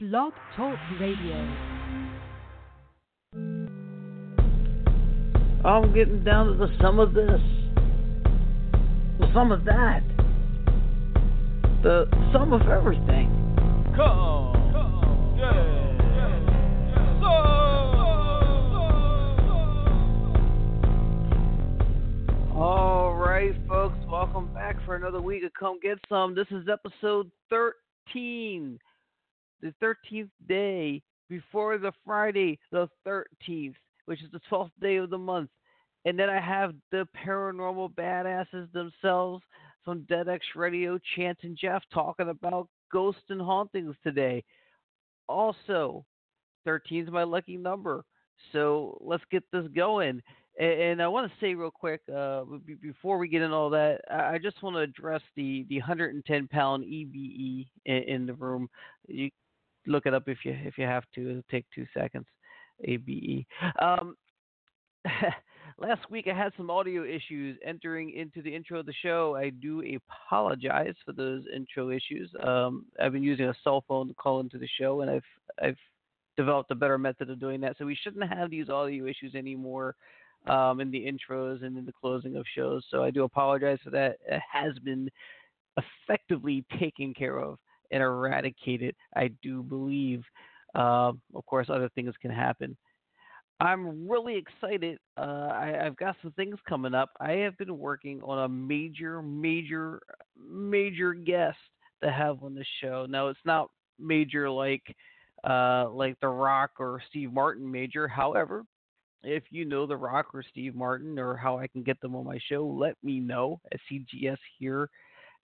Blog Talk Radio. I'm getting down to the sum of this, the sum of that, the sum of everything. Come, come, yeah. All right, folks, welcome back for another week of Come Get Sum. This is episode 13, the 13th day before the Friday, the 13th, which is the 12th day of the month. And then I have the paranormal badasses themselves from Dead X Radio, Chance and Jeff, talking about ghosts and hauntings today. Also, 13 is my lucky number. So let's get this going. And, I want to say real quick uh, before we get into all that, I I just want to address the, the 110 pound EBE in, in the room. You look it up if you if you have to. It'll take two seconds. ABE. Um, last week I had some audio issues entering into the intro of the show. I do apologize for those intro issues. Um, I've been using a cell phone to call into the show, and I've I've developed a better method of doing that. So we shouldn't have these audio issues anymore um, in the intros and in the closing of shows. So I do apologize for that. It has been effectively taken care of and eradicate it. I do believe. Um, of course, other things can happen. I'm really excited. Uh, I, I've got some things coming up. I have been working on a major, major, major guest to have on the show. Now, it's not major like uh, like The Rock or Steve Martin major. However, if you know The Rock or Steve Martin or how I can get them on my show, let me know at CGS here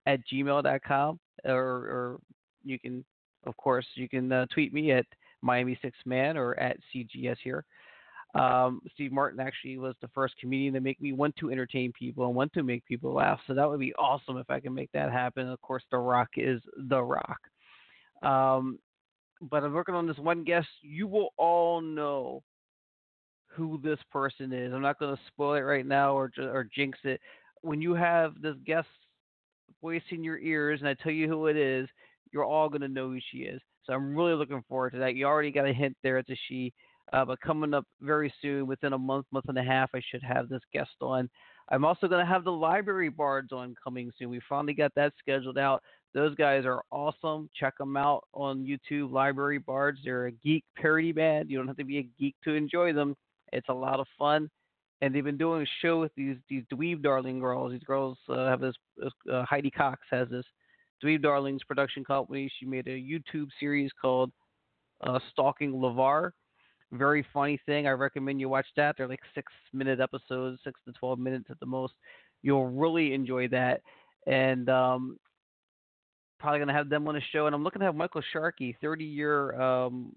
at gmail.com or, or you can, of course, you can uh, tweet me at Miami Six Man or at CGS here. Um, Steve Martin actually was the first comedian to make me want to entertain people and want to make people laugh. So that would be awesome if I can make that happen. Of course, The Rock is The Rock. Um, but I'm working on this one guest. You will all know who this person is. I'm not going to spoil it right now or or jinx it. When you have this guest voice in your ears and I tell you who it is, you're all going to know who she is. So I'm really looking forward to that. You already got a hint there. It's a she. Uh, but coming up very soon, within a month, month and a half, I should have this guest on. I'm also going to have the Library Bards on coming soon. We finally got that scheduled out. Those guys are awesome. Check them out on YouTube, Library Bards. They're a geek parody band. You don't have to be a geek to enjoy them. It's a lot of fun. And they've been doing a show with these these dweeb darling girls. These girls uh, have this, uh, Heidi Cox has this Dweeb Darlings production company. She made a YouTube series called uh, Stalking LeVar. Very funny thing. I recommend you watch that. They're like six minute episodes, six to 12 minutes at the most. You'll really enjoy that. And um, probably to have them on the show. And I'm looking to have Michael Sharkey, 30 year um,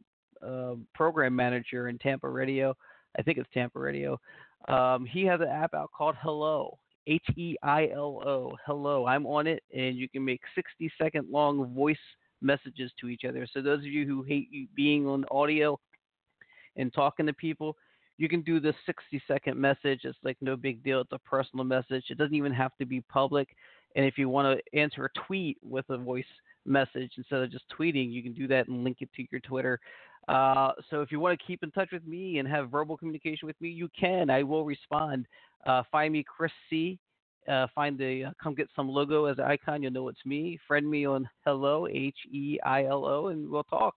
uh, program manager in Tampa Radio. I think it's Tampa Radio. Um, he has an app out called Heilo. H E I L O. Heilo. I'm on it, and you can make 60 second long voice messages to each other. So those of you who hate being on audio and talking to people, you can do this 60 second message. It's like no big deal. It's a personal message. It doesn't even have to be public. And if you want to answer a tweet with a voice message instead of just tweeting, you can do that and link it to your Twitter. Uh, so if you want to keep in touch with me and have verbal communication with me, you can. I will respond. Uh, find me, Chris C. Uh, find the uh, come get some logo as an icon. You'll know it's me. Friend me on Heilo H E I L O, and we'll talk.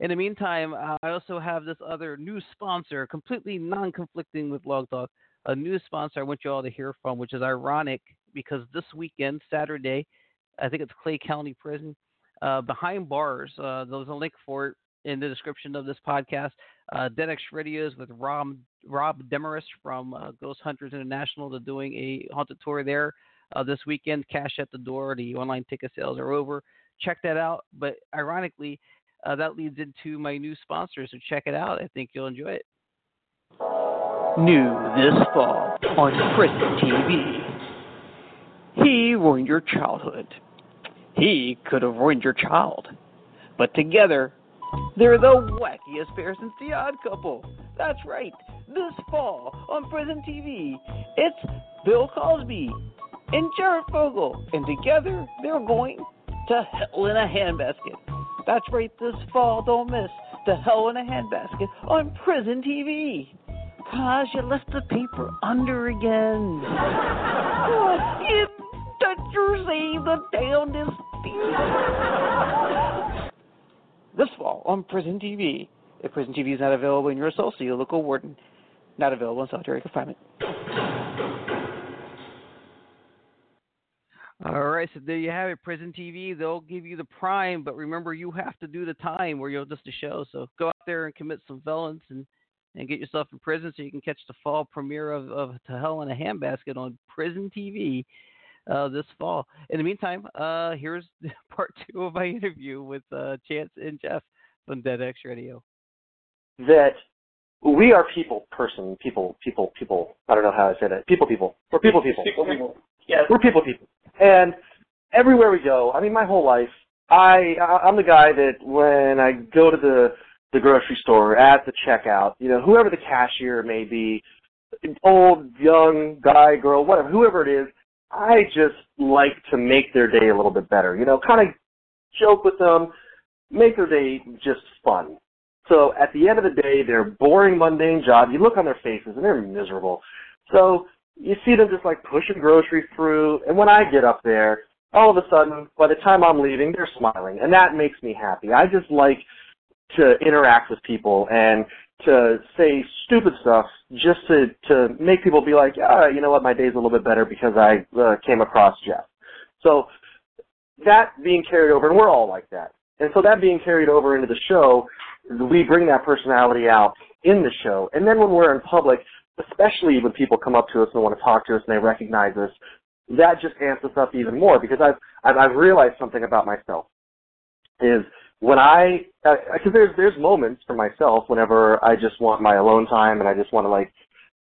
In the meantime, uh, I also have this other new sponsor, completely non-conflicting with Blog Talk. A new sponsor I want you all to hear from, which is ironic because this weekend, Saturday, I think it's Clay County Prison, uh, behind bars. Uh, there's a link for it in the description of this podcast. Uh, X Radios with Robb Robb Demarest from uh, Ghost Hunters International. They're doing a haunted tour there uh, this weekend. Cash at the door. The online ticket sales are over. Check that out. But ironically, uh, that leads into my new sponsor. So check it out. I think you'll enjoy it. New this fall on Prison TV. He ruined your childhood. He could have ruined your child. But together, they're the wackiest pair since the odd couple. That's right. This fall on Prison TV, it's Bill Cosby and Jared Fogle. And together, they're going to hell in a handbasket. That's right, this fall, don't miss the Hell in a Handbasket on Prison TV. Cause you left the paper under again. in the Jersey, the damnedest This fall on Prison TV. If Prison TV is not available in your cell, see your local warden. Not available in solitary confinement. All right, so there you have it. Prison TV, they'll give you the prime, but remember, you have to do the time where you'll just a show. So go out there and commit some felons and, and get yourself in prison so you can catch the fall premiere of, of To Hell in a Handbasket on Prison TV uh, this fall. In the meantime, uh, here's part two of my interview with uh, Chance and Jeff on Dead X Radio. That we are people, person, people, people, people. I don't know how I say that. People, people. We're people, people. People, people. Yes. We're people, people. And everywhere we go, I mean, my whole life, I I'm the guy that when I go to the the grocery store at the checkout, you know, whoever the cashier may be, old, young, guy, girl, whatever, whoever it is, I just like to make their day a little bit better. You know, kind of joke with them, make their day just fun. So at the end of the day, their boring, mundane job, you look on their faces and they're miserable. So you see them just like pushing groceries through, and when I get up there, all of a sudden, by the time I'm leaving, they're smiling, and that makes me happy. I just like to interact with people and to say stupid stuff just to to make people be like, yeah, you know what, my day's a little bit better because I uh, came across Jeff. So that being carried over, and we're all like that. And so that being carried over into the show, we bring that personality out in the show. And then when we're in public, especially when people come up to us and want to talk to us and they recognize us, that just amps us up even more because I've I've, I've realized something about myself is when I because there's there's moments for myself whenever I just want my alone time and I just want to like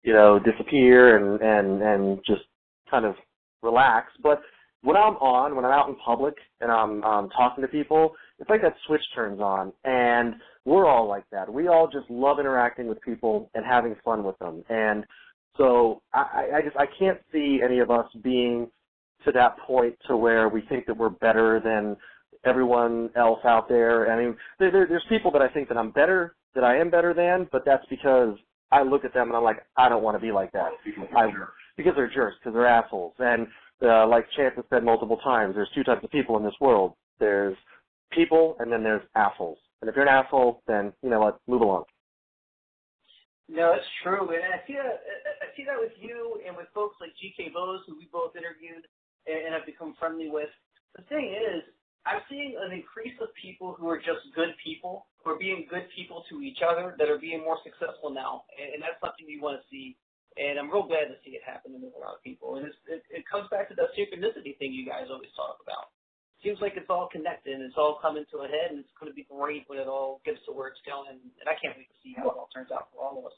you know disappear and and and just kind of relax. But when I'm on, when I'm out in public and I'm um, talking to people, it's like that switch turns on, and we're all like that. We all just love interacting with people and having fun with them, and so I, I just I can't see any of us being to that point to where we think that we're better than everyone else out there. I mean, there, there, there's people that I think that I'm better, that I am better than, but that's because I look at them and I'm like, I don't want to be like that. I, because they're jerks, because they're assholes. And uh, like Chance has said multiple times, there's two types of people in this world. There's people, and then there's assholes. And if you're an asshole, then you know what, move along. No, it's true, and I see that. I see that with you and with folks like G.K. Bose, who we both interviewed and have become friendly with. The thing is, I'm seeing an increase of people who are just good people, who are being good people to each other, that are being more successful now, and, that's something you want to see. And I'm real glad to see it happen with a lot of people. And it's, it, it comes back to that synchronicity thing you guys always talk about seems like it's all connected and it's all coming to a head and it's going to be great when it all gets to where it's going. And I can't wait to see how it all turns out for all of us.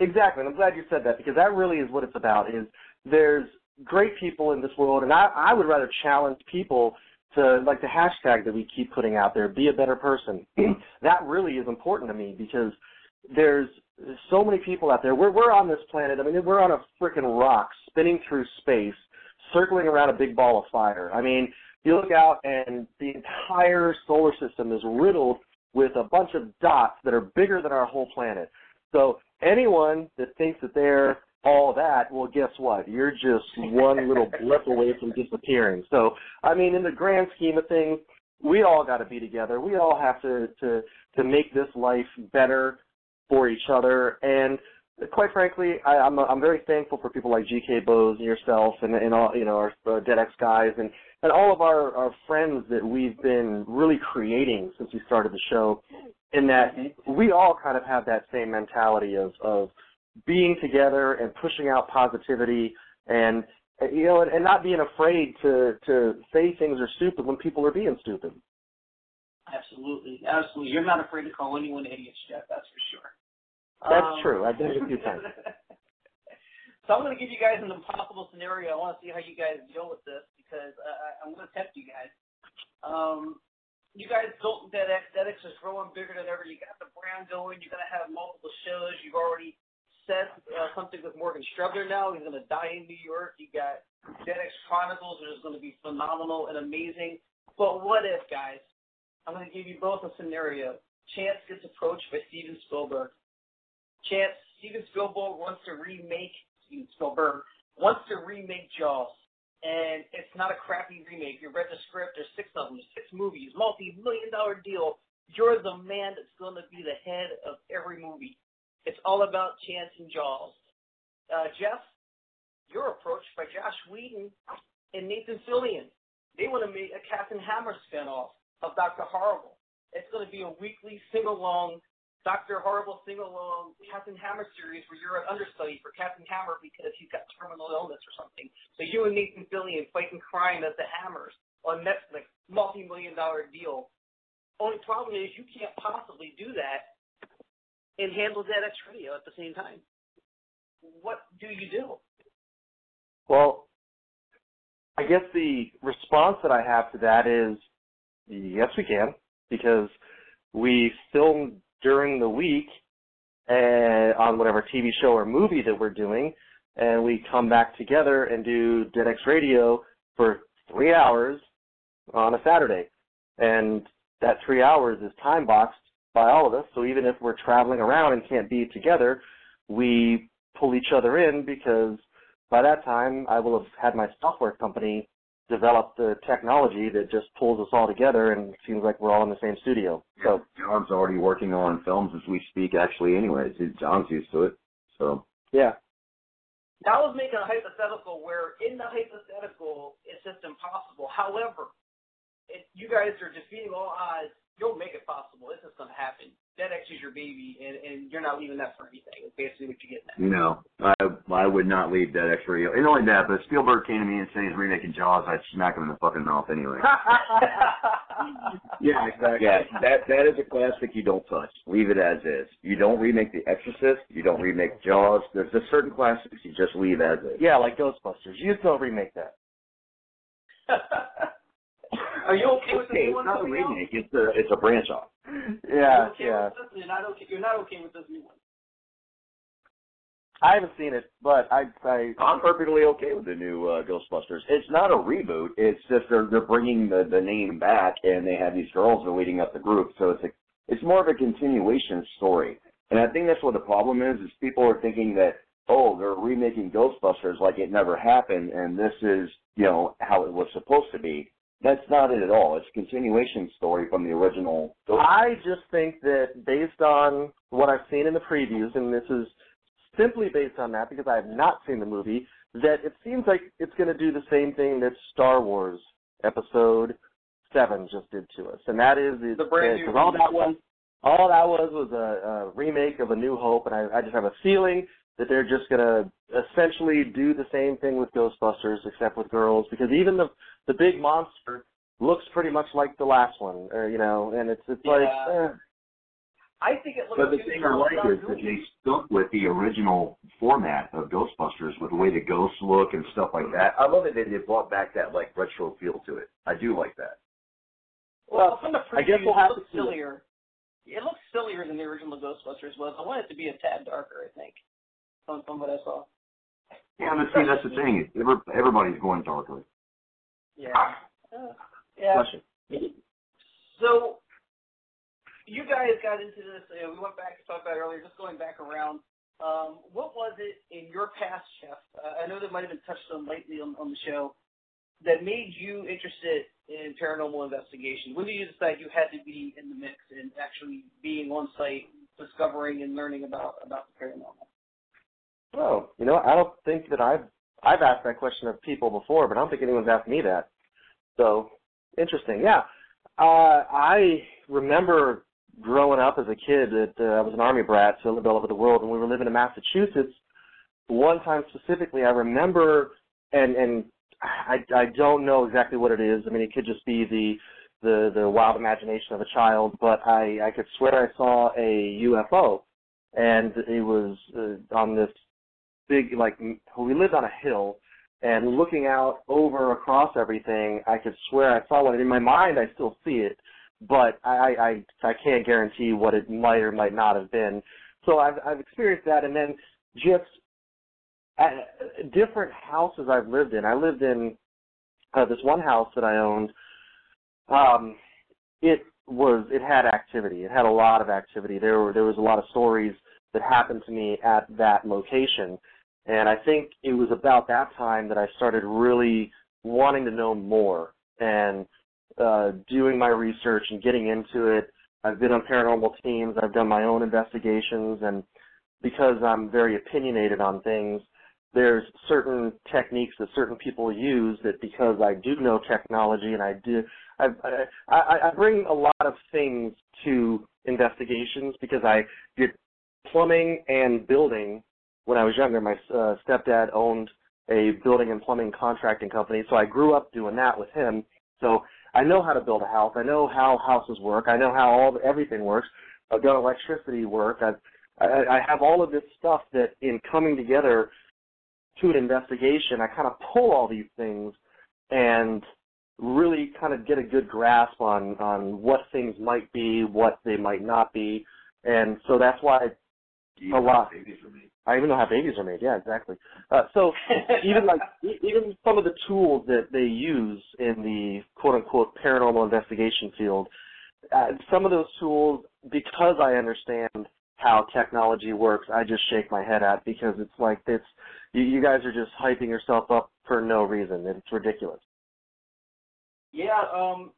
Exactly, and I'm glad you said that because that really is what it's about. Is there's great people in this world, and I, I would rather challenge people to like the hashtag that we keep putting out there, be a better person. that really is important to me because there's so many people out there. We're we're on this planet. I mean, we're on a freaking rock spinning through space, circling around a big ball of fire. I mean, you look out and the entire solar system is riddled with a bunch of dots that are bigger than our whole planet. So anyone that thinks that they're all that, well, guess what? You're just one little blip away from disappearing. So, I mean, in the grand scheme of things, we all got to be together. We all have to to to make this life better for each other. And quite frankly, I, I'm I'm very thankful for people like G.K. Bose and yourself and and all you know our uh, Dead X guys and and all of our, our friends that we've been really creating since we started the show, in that we all kind of have that same mentality of, of being together and pushing out positivity and you know and, and not being afraid to to say things are stupid when people are being stupid. Absolutely, absolutely. You're not afraid to call anyone idiots, Jeff. That's for sure. That's um, true. I've done it a few times. so I'm going to give you guys an impossible scenario. I want to see how you guys deal with this because uh, I'm going to test you guys. Um, you guys built DeadX. DeadX is growing bigger than ever. You got the brand going. You're going to have multiple shows. You've already said uh, something with Morgan Strebler now. He's going to die in New York. You got DeadX Chronicles, which is going to be phenomenal and amazing. But what if, guys? I'm going to give you both a scenario. Chance gets approached by Steven Spielberg. Chance, Steven Spielberg wants to remake Steven Spielberg wants to remake Jaws, and it's not a crappy remake. You read the script. There's six of them. Six movies. Multi-million dollar deal. You're the man that's going to be the head of every movie. It's all about Chance and Jaws. Uh, Jeff, you're approached by Joss Whedon and Nathan Fillion. They want to make a Captain Hammer spinoff of Doctor Horrible. It's going to be a weekly sing-along Doctor Horrible sing-along Captain Hammer series where you're an understudy for Captain Hammer because he's got terminal illness or something. So you and Nathan Fillion fighting crime as the Hammers on Netflix, multi-million dollar deal. Only problem is you can't possibly do that and handle DX Radio at the same time. What do you do? Well, I guess the response that I have to that is yes, we can, because we film during the week uh, on whatever TV show or movie that we're doing, and we come back together and do DX Radio for three hours on a Saturday. And that three hours is time boxed by all of us, so even if we're traveling around and can't be together, we pull each other in because by that time I will have had my software company developed the technology that just pulls us all together and it seems like we're all in the same studio. So John's already working on films as we speak actually anyways. John's used to it. So Yeah. I was making a hypothetical where in the hypothetical it's just impossible. However, if you guys are defeating all odds, you'll make it possible. It's just gonna happen. DX is your baby, and, and you're not leaving that for anything. It's basically what you get. getting at. No, I I would not leave that X you. And not only that, but if Spielberg came to me and said he's remaking Jaws, I'd smack him in the fucking mouth anyway. Yeah, exactly. Yeah, that that is a classic you don't touch. Leave it as is. You don't remake The Exorcist. You don't remake Jaws. There's just certain classics you just leave as is. Yeah, like Ghostbusters. You just don't remake that. Are you okay with the Okay, new it's not a coming out? remake. It's a it's a branch off. Yeah, You're okay yeah. You're not okay. You're not okay with this new one. I haven't seen it, but I I I'm perfectly okay with the new uh, Ghostbusters. It's not a reboot. It's just they're they're bringing the the name back, and they have these girls that are leading up the group. So it's a it's more of a continuation story. And I think that's what the problem is: is people are thinking that oh they're remaking Ghostbusters like it never happened, and this is you know how it was supposed to be. That's not it at all. It's a continuation story from the original. Ghost- I just think that based on what I've seen in the previews, and this is simply based on that because I have not seen the movie, that it seems like it's going to do the same thing that Star Wars Episode Seven just did to us, and that is The brand new because all that was all that was was a, a remake of A New Hope, and I, I just have a feeling that they're just going to essentially do the same thing with Ghostbusters, except with girls, because even the the big monster looks pretty much like the last one, or, you know, and it's it's like. Eh. I think it looks But the thing I like is that they stuck with the original format of Ghostbusters with the way the ghosts look and stuff like that. I love that they they brought back that like retro feel to it. I do like that. Well, from the I guess we'll have it looks to see it. sillier. It looks sillier than the original Ghostbusters was. I want it to be a tad darker. I think from, from what I saw. Yeah, but see, that's the thing. Every- Everybody's going darker. Yeah. Uh, yeah. So you guys got into this. Uh, we went back to talk about it earlier. Just going back around. Um, what was it in your past, Jeff? Uh, I know that might have been touched on lightly on, on the show that made you interested in paranormal investigation. When did you decide you had to be in the mix and actually being on site, discovering and learning about about the paranormal? Oh, you know, I don't think that I've I've asked that question of people before, but I don't think anyone's asked me that. So interesting. Yeah, uh, I remember growing up as a kid that uh, I was an army brat, so I lived all over the world, and we were living in Massachusetts. One time specifically, I remember, and and I I don't know exactly what it is. I mean, it could just be the the the wild imagination of a child, but I I could swear I saw a UFO, and it was uh, on this big like we lived on a hill and looking out over across everything i could swear i saw one in my mind i still see it but i i i can't guarantee what it might or might not have been so i've i've experienced that and then just at different houses i've lived in i lived in uh, this one house that i owned um it was it had activity. It had a lot of activity. There were there was a lot of stories that happened to me at that location, and I think it was about that time that I started really wanting to know more and uh, doing my research and getting into it. I've been on paranormal teams. I've done my own investigations, and because I'm very opinionated on things, there's certain techniques that certain people use that because I do know technology and I do I, I, I bring a lot of things to investigations because I did plumbing and building when I was younger. My uh, stepdad owned a building and plumbing contracting company, so I grew up doing that with him. So I know how to build a house. I know how houses work. I know how all everything works. I've done electricity work. I've, I, I have all of this stuff that in coming together to an investigation, I kind of pull all these things and really kind of get a good grasp on on what things might be, what they might not be, and so that's why a lot. I even know how babies are made. Yeah, exactly. Uh, so even like even some of the tools that they use in the quote unquote paranormal investigation field, uh, some of those tools, because I understand how technology works, I just shake my head at because it's like it's you, you guys are just hyping yourself up for no reason. It's ridiculous. Yeah, um,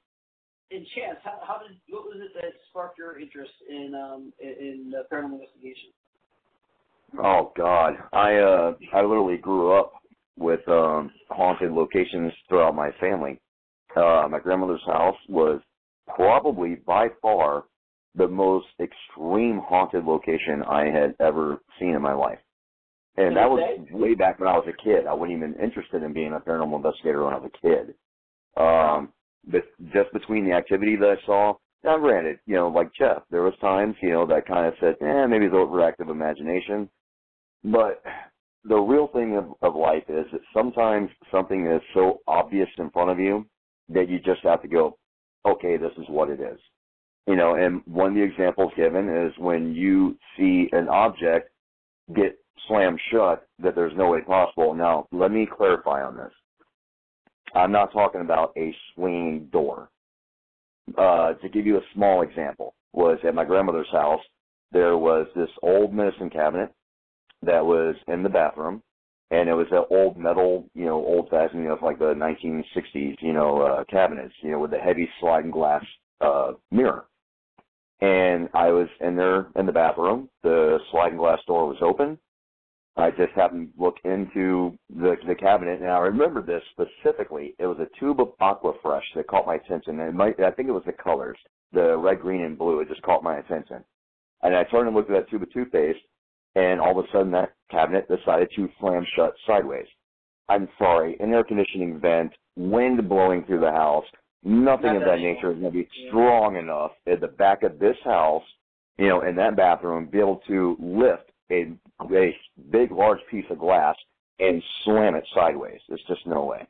in chance, how, how did what was it that sparked your interest in um in, in uh, paranormal investigation? Oh God, I uh I literally grew up with um haunted locations throughout my family. Uh, my grandmother's house was probably by far the most extreme haunted location I had ever seen in my life. And that was way back when I was a kid. I wasn't even interested in being a paranormal investigator when I was a kid. Um, but just between the activity that I saw, now granted, you know, like Jeff, there was times, you know, that kind of said, eh, maybe it's overactive imagination. But the real thing of, of life is that sometimes something is so obvious in front of you that you just have to go, okay, this is what it is. You know, and one of the examples given is when you see an object get slammed shut, that there's no way possible. Now, let me clarify on this. I'm not talking about a swinging door. Uh, to give you a small example, was at my grandmother's house, there was this old medicine cabinet that was in the bathroom, and it was an old metal, you know, old fashioned, you know, like the 1960s, you know, uh, cabinets, you know, with the heavy sliding glass uh, mirror. And I was in there in the bathroom. The sliding glass door was open. I just happened to look into the the cabinet, and I remember this specifically. It was a tube of Aquafresh that caught my attention. And it I think it was the colors, the red, green, and blue. It just caught my attention. And I turned and looked at that tube of toothpaste, and all of a sudden that cabinet decided to slam shut sideways. I'm sorry, an air conditioning vent, wind blowing through the house, nothing of that nature is going to be strong enough at the back of this house, you know, in that bathroom, be able to lift a, a big, large piece of glass and slam it sideways. There's just no way.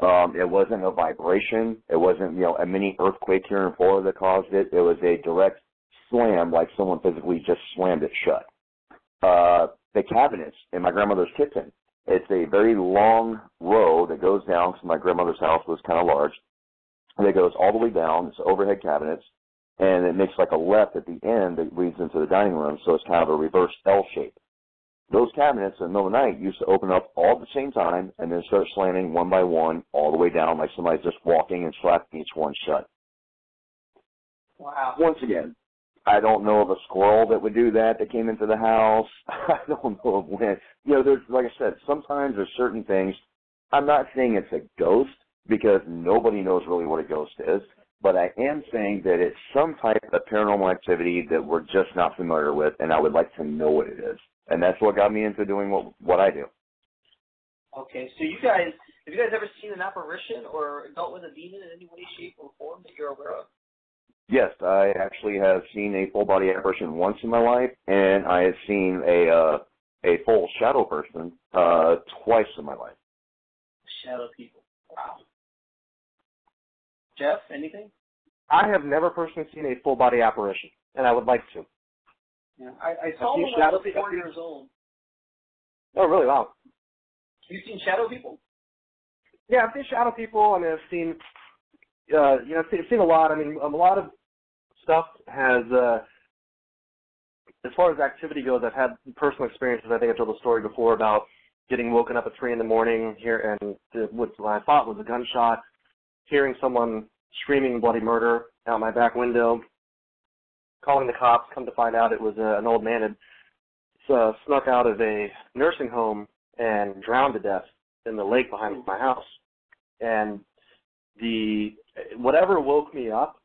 Um, it wasn't a vibration. It wasn't, you know, a mini earthquake here in Florida that caused it. It was a direct slam, like someone physically just slammed it shut. Uh, the cabinets in my grandmother's kitchen. It's a very long row that goes down. So my grandmother's house was kind of large. And it goes all the way down. It's overhead cabinets, and it makes like a left at the end that leads into the dining room. So it's kind of a reverse L shape. Those cabinets in the middle of the night used to open up all at the same time and then start slamming one by one all the way down, like somebody's just walking and slapping each one shut. Wow. Once again, I don't know of a squirrel that would do that that came into the house. I don't know of when. You know, there's like I said, sometimes there's certain things. I'm not saying it's a ghost because nobody knows really what a ghost is, but I am saying that it's some type of paranormal activity that we're just not familiar with, and I would like to know what it is. And that's what got me into doing what what I do. Okay, so you guys, have you guys ever seen an apparition or dealt with a demon in any way, shape, or form that you're aware of? Yes, I actually have seen a full body apparition once in my life, and I have seen a uh, a full shadow person uh, twice in my life. Shadow people. Wow. Jeff, anything? I have never personally seen a full body apparition, and I would like to. Yeah, I, I saw seen one when I shadow was people. four years old. Oh, really? Wow. You seen shadow people? Yeah, I've seen shadow people. I mean, I've seen, uh, you know, I've seen, I've seen a lot. I mean, a lot of stuff has, uh, as far as activity goes, I've had personal experiences. I think I told the story before about getting woken up at three in the morning here and what I thought was a gunshot, hearing someone screaming bloody murder out my back window, calling the cops. Come to find out, it was uh, an old man had uh, snuck out of a nursing home and drowned to death in the lake behind my house. And the whatever woke me up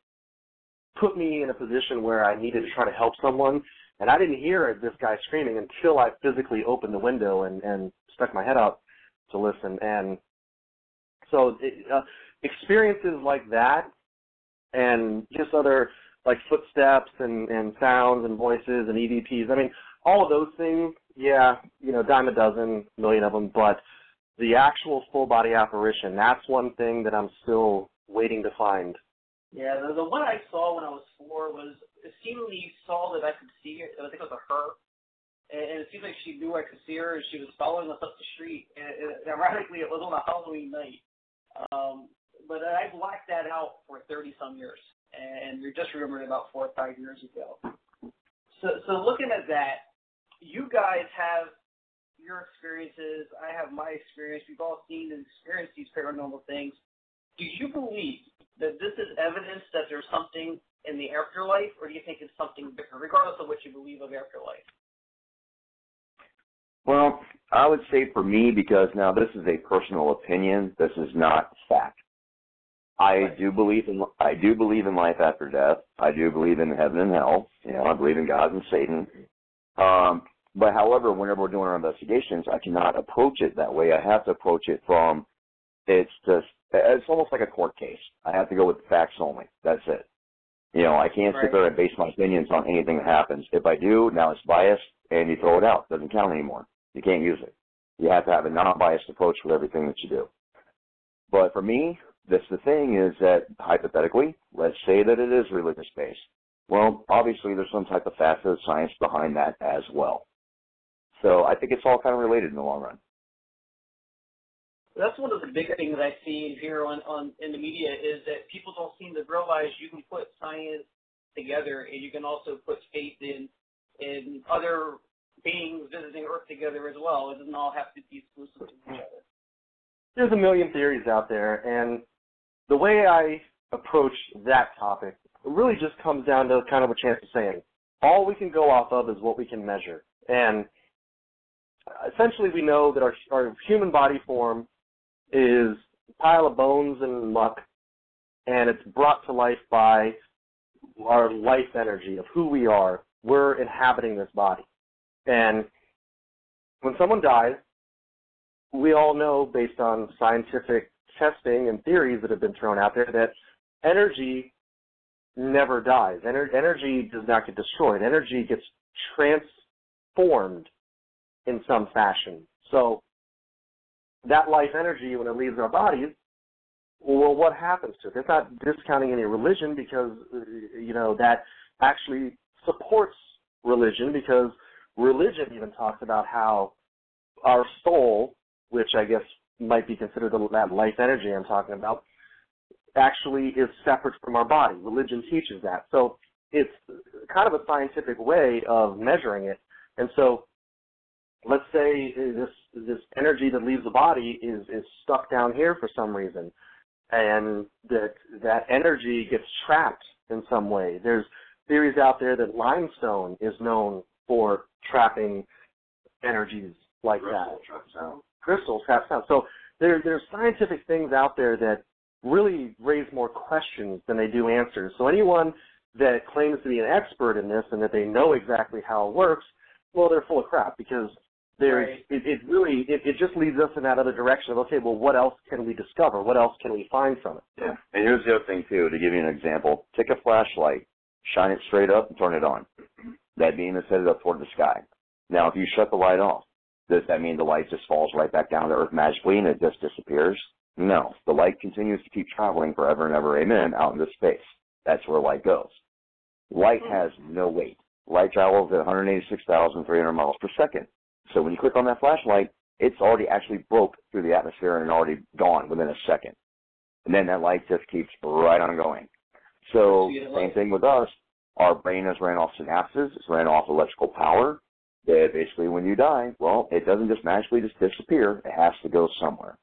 put me in a position where I needed to try to help someone. And I didn't hear this guy screaming until I physically opened the window and, and stuck my head out to listen. And so it, uh, experiences like that and just other like footsteps and, and sounds and voices and EVPs. I mean, all of those things, yeah, you know, dime a dozen, million of them, but the actual full body apparition, that's one thing that I'm still waiting to find. Yeah, the, the one I saw when I was four was it seemingly saw that I could see her. I think it was a her, and, and it seemed like she knew I could see her, and she was following us up the street. And, and ironically, it was on a Halloween night. Um, but I blacked that out for 30 some years, and you're just remembering about four or five years ago. So, so looking at that, you guys have your experiences. I have my experience. We've all seen and experienced these paranormal things. Do you believe that this is evidence that there's something in the afterlife, or do you think it's something different, regardless of what you believe of afterlife? Well, I would say for me, because now this is a personal opinion, this is not fact. I do believe in I do believe in life after death. I do believe in heaven and hell. You know, I believe in God and Satan. Um, but however, whenever we're doing our investigations, I cannot approach it that way. I have to approach it from it's just it's almost like a court case. I have to go with facts only. That's it. You know, I can't right. sit there and base my opinions on anything that happens. If I do, now it's biased and you throw it out. It doesn't count anymore. You can't use it. You have to have a non-biased approach with everything that you do. But for me, that's the thing is that hypothetically, let's say that it is religious based. Well, obviously there's some type of facet of science behind that as well. So I think it's all kind of related in the long run. That's one of the big things I see here on, on in the media is that people don't seem to realize you can put science together and you can also put faith in in other beings visiting Earth together as well. It doesn't all have to be exclusive to each other. There's a million theories out there, and the way I approach that topic really just comes down to kind of a Chance of saying. All we can go off of is what we can measure. And essentially we know that our, our human body form is a pile of bones and muck, and it's brought to life by our life energy of who we are. We're inhabiting this body. And when someone dies, we all know based on scientific testing and theories that have been thrown out there that energy never dies. Ener- energy does not get destroyed. Energy gets transformed in some fashion. So that life energy, when it leaves our bodies, well, what happens to it? It's not discounting any religion because, you know, that actually supports religion because religion even talks about how our soul, which I guess might be considered that life energy I'm talking about, actually is separate from our body. Religion teaches that. So it's kind of a scientific way of measuring it. And so let's say this this energy that leaves the body is is stuck down here for some reason and that that energy gets trapped in some way. There's theories out there that limestone is known for trapping energies like Crystal that. trap sound. Crystals trap sound. So there there's scientific things out there that really raise more questions than they do answers. So anyone that claims to be an expert in this and that they know exactly how it works, well, they're full of crap because there's Right. it, it really it, it just leads us in that other direction of okay, well, what else can we discover? What else can we find from it? Yeah. And here's the other thing too, to give you an example. Take a flashlight, shine it straight up and turn it on. That beam is headed up toward the sky. Now if you shut the light off, does that mean the light just falls right back down to earth magically and it just disappears? No. The light continues to keep traveling forever and ever, amen, out into space. That's where light goes. Light hmm. has no weight. Light travels at 186,300 miles per second. So when you click on that flashlight, it's already actually broke through the atmosphere and already gone within a second. And then that light just keeps right on going. So same thing with us. Our brain is ran off synapses, it's ran off electrical power. That basically, when you die, well, it doesn't just magically just disappear. It has to go somewhere.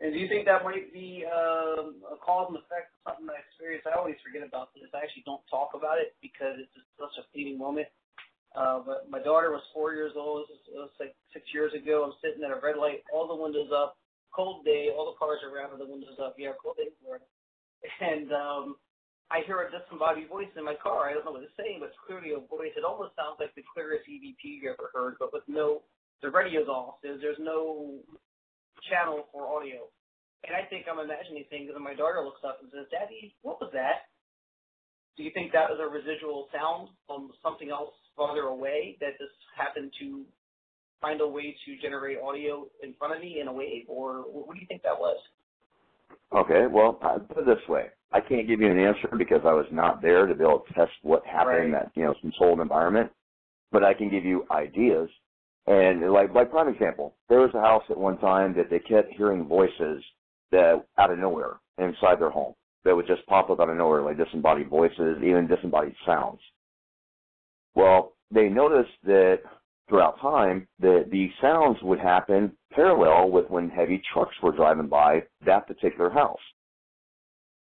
And do you think that might be um, a cause and effect of something I experienced? I always forget about this. I actually don't talk about it because it's just such a fleeting moment. Uh, but my daughter was four years old. It was, it was like six years ago. I'm sitting at a red light, all the windows up, cold day, all the cars around with the windows up. Yeah, cold day Florida. And um, I hear a disembodied voice in my car. I don't know what it's saying, but it's clearly a voice. It almost sounds like the clearest EVP you ever heard, but with no, the radio's off. There's, there's no channel for audio. And I think I'm imagining things, and my daughter looks up and says, Daddy, what was that? Do you think that was a residual sound from something else farther away that just happened to find a way to generate audio in front of me in a wave, or what do you think that was? Okay, well, I put it this way. I can't give you an answer because I was not there to be able to test what happened right. in that, you know, controlled environment. But I can give you ideas and like, like prime example, there was a house at one time that they kept hearing voices that out of nowhere inside their home that would just pop up out of nowhere, like disembodied voices, even disembodied sounds. Well, they noticed that throughout time that the sounds would happen parallel with when heavy trucks were driving by that particular house.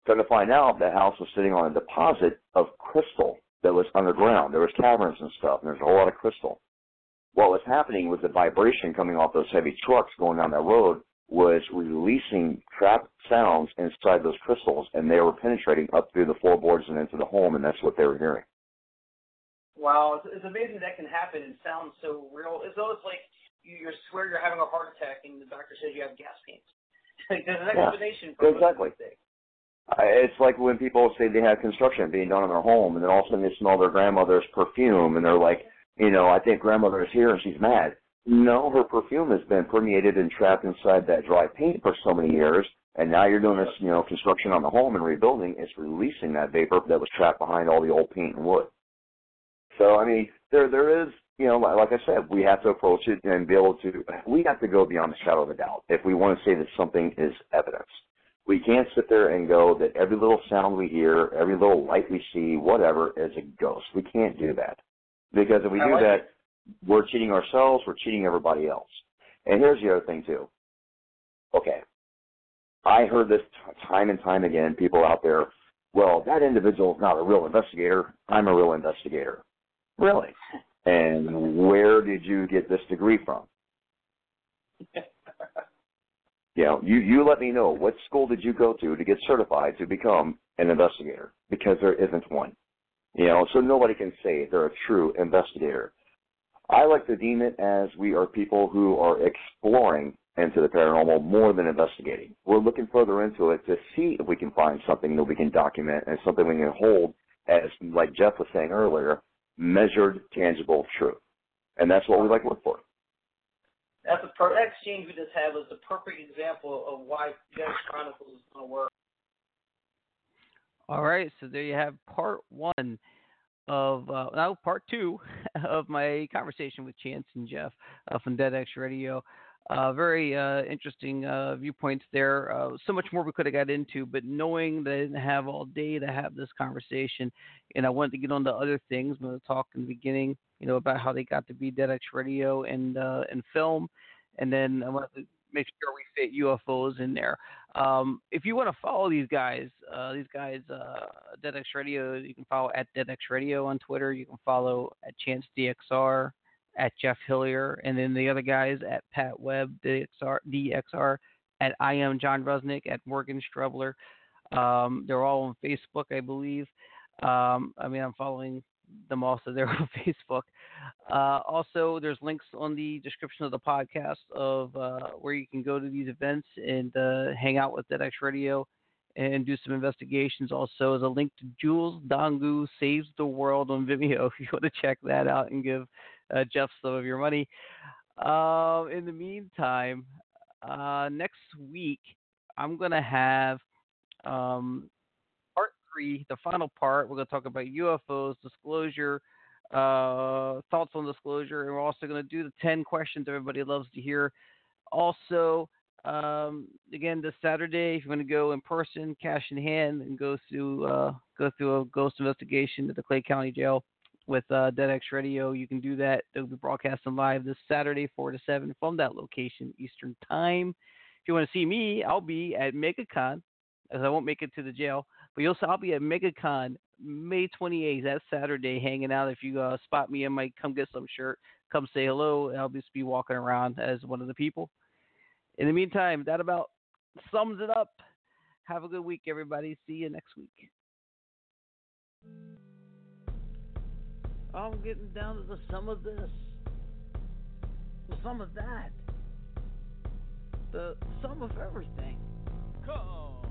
Come to find out, that house was sitting on a deposit of crystal that was underground. There was caverns and stuff, and there's a whole lot of crystal what was happening was the vibration coming off those heavy trucks going down that road was releasing trapped sounds inside those crystals, and they were penetrating up through the floorboards and into the home, and that's what they were hearing. Wow, it's, it's amazing that can happen and sound so real. As though It's almost like you, you swear you're having a heart attack, and the doctor says you have gas pains. like there's an explanation yeah, for exactly. It's like when people say they have construction being done in their home, and then all of a sudden they smell their grandmother's perfume, and they're like, you know, I think grandmother is here and she's mad. No, her perfume has been permeated and trapped inside that dry paint for so many years, and now you're doing this, you know, construction on the home and rebuilding. It's releasing that vapor that was trapped behind all the old paint and wood. So, I mean, there there is, you know, like I said, we have to approach it and be able to. We have to go beyond the shadow of a doubt if we want to say that something is evidence. We can't sit there and go that every little sound we hear, every little light we see, whatever, is a ghost. We can't do that. Because if we do like that, it. we're cheating ourselves, we're cheating everybody else. And here's the other thing too. Okay. I heard this t- time and time again, people out there, well, that individual is not a real investigator. I'm a real investigator. Really? And where did you get this degree from? you know, you, you let me know what school did you go to to get certified to become an investigator because there isn't one. You know, so nobody can say they're a true investigator. I like to deem it as we are people who are exploring into the paranormal more than investigating. We're looking further into it to see if we can find something that we can document and something we can hold as, like Jeff was saying earlier, measured, tangible truth. And that's what we like to look for. That's a per- that exchange we just had was the perfect example of why Ghost Chronicles is going to work. All right, so there you have part one of uh, now part two of my conversation with Chance and Jeff uh, from Dead X Radio. Uh, very uh, interesting uh, viewpoints there. Uh, so much more we could have got into, but knowing that I didn't have all day to have this conversation, and I wanted to get on to other things. I'm going to talk in the beginning, you know, about how they got to be Dead X Radio and uh, and film, and then I wanted to make sure we fit UFOs in there. Um, if you want to follow these guys, uh, these guys, DeadX Radio, you can follow at DeadX Radio on Twitter. You can follow at Chance DXR, at Jeff Hillyer, and then the other guys at Pat Webb DXR, DXR at I am John Rusnack, at Morgan Strebler. Um, they're all on Facebook, I believe. Um, I mean, I'm following them also there on Facebook. Uh, also, there's links on the description of the podcast of uh, where you can go to these events and uh, hang out with DeadX Radio and do some investigations. Also, as a link to Jules Dongu Saves the World on Vimeo if you want to check that out and give uh, Jeff some of your money. Uh, in the meantime, uh, next week I'm going to have um, part three, the final part. We're going to talk about UFOs, disclosure, uh, thoughts on disclosure, and we're also going to do the 10 questions everybody loves to hear. Also, Um, again, this Saturday, if you want to go in person, cash in hand, and go through uh, go through a ghost investigation at the Clay County Jail with uh, DeadX Radio, you can do that. They'll be broadcasting live this Saturday, four to seven, from that location Eastern Time. If you want to see me, I'll be at MegaCon, as I won't make it to the jail, but you'll see, I'll be at MegaCon May 28th. That's Saturday, hanging out. If you uh, spot me, I might Come Get Sum shirt, come say hello. I'll just be walking around as one of the people. In the meantime, that about sums it up. Have a good week, everybody. See you next week. I'm getting down to the sum of this, the sum of that, the sum of everything. Come